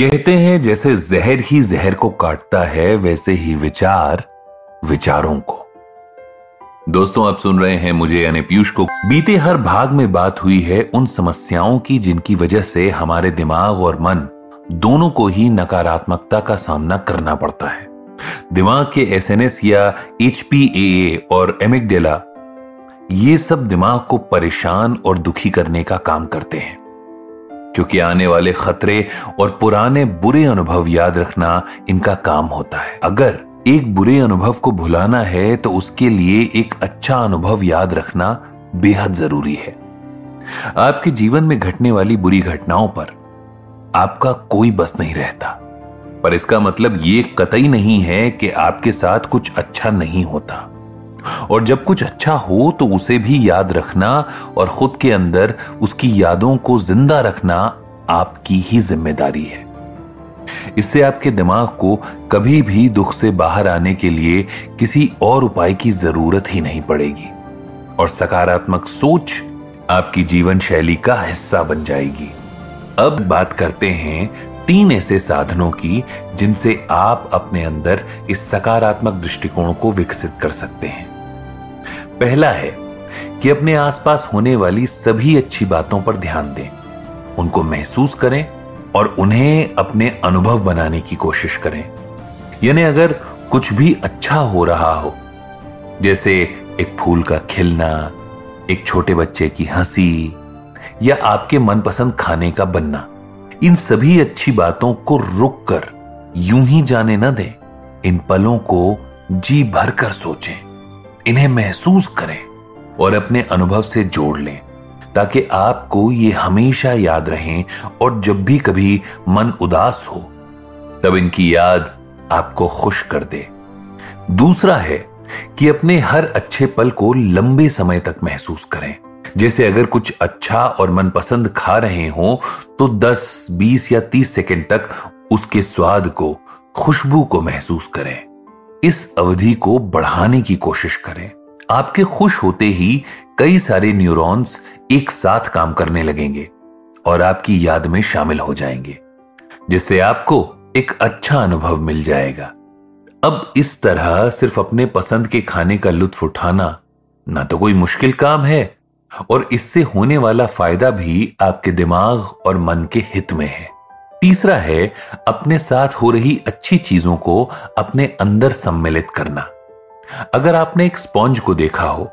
कहते हैं, जैसे जहर ही जहर को काटता है, वैसे ही विचार विचारों को। दोस्तों, आप सुन रहे हैं मुझे यानी पीयूष को। बीते हर भाग में बात हुई है उन समस्याओं की जिनकी वजह से हमारे दिमाग और मन दोनों को ही नकारात्मकता का सामना करना पड़ता है। दिमाग के एसएनएस या एच और एमिकडेला ये सब दिमाग को परेशान और दुखी करने का काम करते हैं। क्योंकि आने वाले खतरे और पुराने बुरे अनुभव याद रखना इनका काम होता है। अगर एक बुरे अनुभव को भुलाना है तो उसके लिए एक अच्छा अनुभव याद रखना बेहद ज़रूरी है। आपके जीवन में घटने वाली बुरी घटनाओं पर आपका कोई बस नहीं रहता। पर इसका मतलब ये कतई नहीं है कि आपके साथ कुछ अच्छा नहीं होता। और जब कुछ अच्छा हो तो उसे भी याद रखना और खुद के अंदर उसकी यादों को ज़िंदा रखना आपकी ही ज़िम्मेदारी है। इससे आपके दिमाग को कभी भी दुख से बाहर आने के लिए किसी और उपाय की ज़रूरत ही नहीं पड़ेगी और सकारात्मक सोच आपकी जीवन शैली का हिस्सा बन जाएगी। अब बात करते हैं तीन ऐसे साधनों की जिनसे आप अपने अंदर इस सकारात्मक दृष्टिकोण को विकसित कर सकते हैं। पहला है कि अपने आसपास होने वाली सभी अच्छी बातों पर ध्यान दें। उनको महसूस करें और उन्हें अपने अनुभव बनाने की कोशिश करें। यानी अगर कुछ भी अच्छा हो रहा हो, जैसे एक फूल का खिलना, एक छोटे बच्चे की हँसी, या आपके मनपसंद खाने का बनना, इन सभी अच्छी बातों को रुक कर यूँ ही जाने न दें। इन पलों को जी भर कर सोचें। इन्हें महसूस करें और अपने अनुभव से जोड़ लें ताकि आपको ये हमेशा याद रहें और जब भी कभी मन उदास हो तब इनकी याद आपको खुश कर दे। दूसरा है कि अपने हर अच्छे पल को लंबे समय तक महसूस करें। जैसे अगर कुछ अच्छा और मनपसंद खा रहे हो तो 10, 20 या 30 सेकंड तक उसके स्वाद को खुशबू को महसूस करें। इस अवधि को बढ़ाने की कोशिश करें। आपके खुश होते ही कई सारे न्यूरॉन्स एक साथ काम करने लगेंगे और आपकी याद में शामिल हो जाएँगे, जिससे आपको एक अच्छा अनुभव मिल जाएगा। अब इस तरह सिर्फ़ अपने पसंद के खाने का लुत्फ उठाना ना तो कोई मुश्किल काम है, और इससे होने वाला फ़ायदा भी आपके दिमाग और मन के हित में है। तीसरा है अपने साथ हो रही अच्छी चीज़ों को अपने अंदर सम्मिलित करना। अगर आपने एक स्पॉन्ज को देखा हो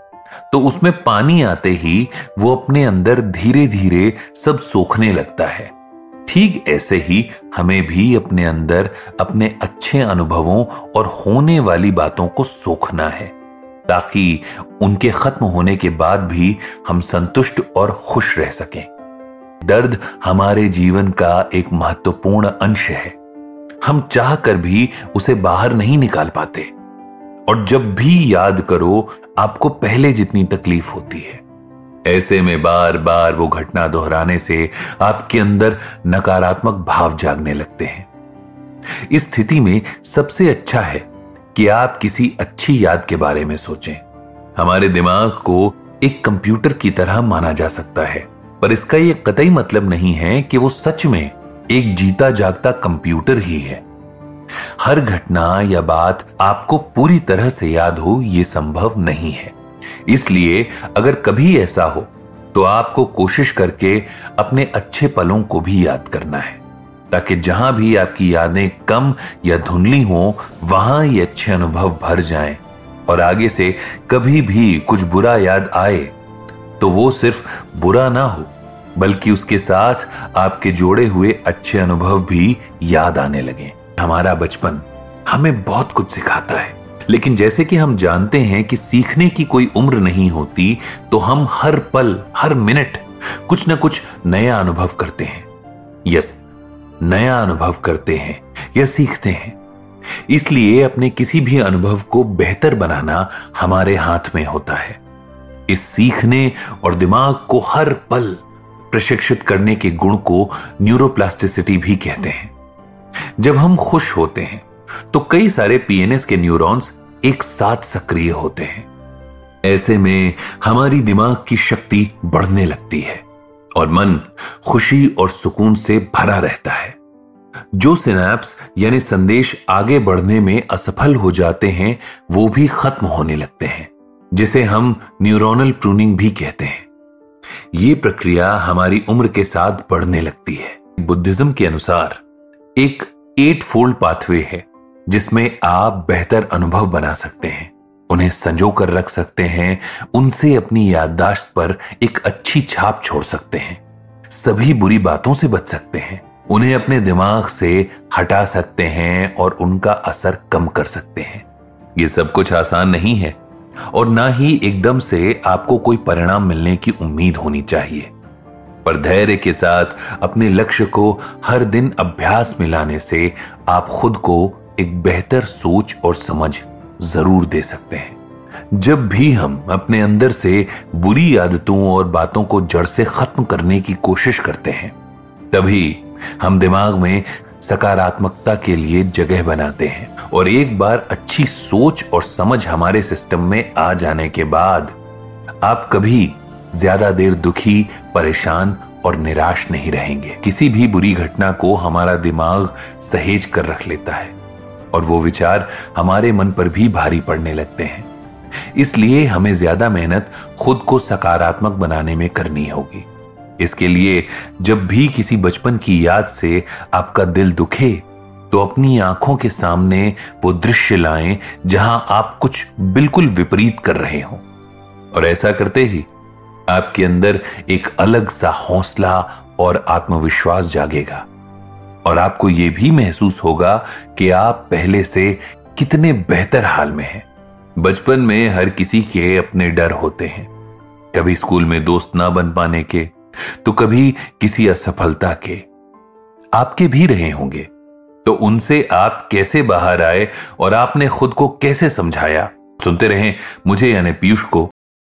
तो उसमें पानी आते ही वो अपने अंदर धीरे धीरे सब सोखने लगता है। ठीक ऐसे ही हमें भी अपने अंदर अपने अच्छे अनुभवों और होने वाली बातों को सोखना है, ताकि उनके खत्म होने के बाद भी हम संतुष्ट और खुश रह सकें। दर्द हमारे जीवन का एक महत्वपूर्ण अंश है। हम चाह कर भी उसे बाहर नहीं निकाल पाते। और जब भी याद करो, आपको पहले जितनी तकलीफ़ होती है। ऐसे में बार बार वो घटना दोहराने से आपके अंदर नकारात्मक भाव जागने लगते हैं। इस स्थिति में सबसे अच्छा है कि आप किसी अच्छी याद के बारे में सोचें। हमारे दिमाग को एक कंप्यूटर की तरह माना जा सकता है। पर इसका यह कतई मतलब नहीं है कि वो सच में एक जीता जागता कंप्यूटर ही है। हर घटना या बात आपको पूरी तरह से याद हो यह संभव नहीं है। इसलिए अगर कभी ऐसा हो तो आपको कोशिश करके अपने अच्छे पलों को भी याद करना है, ताकि जहाँ भी आपकी यादें कम या धुंधली हो, वहाँ ये अच्छे अनुभव भर जाएँ, और आगे से कभी भी कुछ बुरा याद आए तो वो सिर्फ़ बुरा ना हो, बल्कि उसके साथ आपके जोड़े हुए अच्छे अनुभव भी याद आने लगे। हमारा बचपन हमें बहुत कुछ सिखाता है, लेकिन जैसे कि हम जानते हैं कि सीखने की कोई उम्र नहीं होती तो हम हर पल, हर मिनट कुछ ना कुछ नया अनुभव करते हैं। यस, नया अनुभव करते हैं या सीखते हैं। इसलिए अपने किसी भी अनुभव को बेहतर बनाना हमारे हाथ में होता है। इस सीखने और दिमाग को हर पल प्रशिक्षित करने के गुण को न्यूरोप्लास्टिसिटी भी कहते हैं। जब हम खुश होते हैं तो कई सारे पीएनएस के न्यूरॉन्स एक साथ सक्रिय होते हैं। ऐसे में हमारी दिमाग की शक्ति बढ़ने लगती है और मन खुशी और सुकून से भरा रहता है। जो सिनेप्स यानी संदेश आगे बढ़ने में असफल हो जाते हैं, वो भी खत्म होने लगते हैं। जिसे हम न्यूरोनल प्रूनिंग भी कहते हैं। ये प्रक्रिया हमारी उम्र के साथ बढ़ने लगती है। बुद्धिज्म के अनुसार, एक एट फोल्ड पाथवे है, जिसमें आप बेहतर अनुभव बना सकते हैं, उन्हें संजो कर रख सकते हैं, उनसे अपनी याददाश्त पर एक अच्छी छाप छोड़ सकते हैं। सभी बुरी बातों से बच सकते हैं, उन्हें अपने दिमाग से हटा सकते हैं और उनका असर कम कर सकते हैं। ये सब कुछ आसान नहीं है और ना ही एकदम से आपको कोई परिणाम मिलने की उम्मीद होनी चाहिए। पर धैर्य के साथ अपने लक्ष्य को हर दिन अभ्यास में लाने से आप खुद को एक बेहतर सोच और समझ ज़रूर दे सकते हैं। जब भी हम अपने अंदर से बुरी आदतों और बातों को जड़ से खत्म करने की कोशिश करते हैं, तभी हम दिमाग में सकारात्मकता के लिए जगह बनाते हैं और एक बार अच्छी सोच और समझ हमारे सिस्टम में आ जाने के बाद आप कभी ज़्यादा देर दुखी, परेशान और निराश नहीं रहेंगे। किसी भी बुरी घटना को हमारा दिमाग सहेज कर रख लेता है और वो विचार हमारे मन पर भी भारी पड़ने लगते हैं। इसलिए हमें ज़्यादा मेहनत खुद को सकारात्मक बनाने में करनी होगी। इसके लिए जब भी किसी बचपन की याद से आपका दिल दुखे तो अपनी आँखों के सामने वो दृश्य लाएँ जहाँ आप कुछ बिल्कुल विपरीत कर रहे हो। और ऐसा करते ही आपके अंदर एक अलग सा हौसला और आत्मविश्वास जागेगा। और आपको यह भी महसूस होगा कि आप पहले से कितने बेहतर हाल में हैं। बचपन में हर किसी के अपने डर होते हैं। कभी स्कूल में दोस्त ना बन पाने के तो कभी किसी असफलता के आपके भी रहे होंगे। तो उनसे आप कैसे बाहर आए और आपने खुद को कैसे समझाया? सुनते रहें मुझे यानी पीयूष को